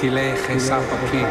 כי לך אסע פקיד.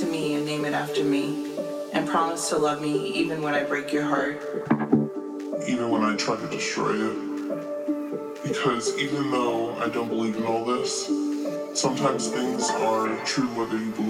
To me and name it after me, and promise to love me even when I break your heart. Even when I try to destroy it. Because even though I don't believe in all this, sometimes things are true whether you believe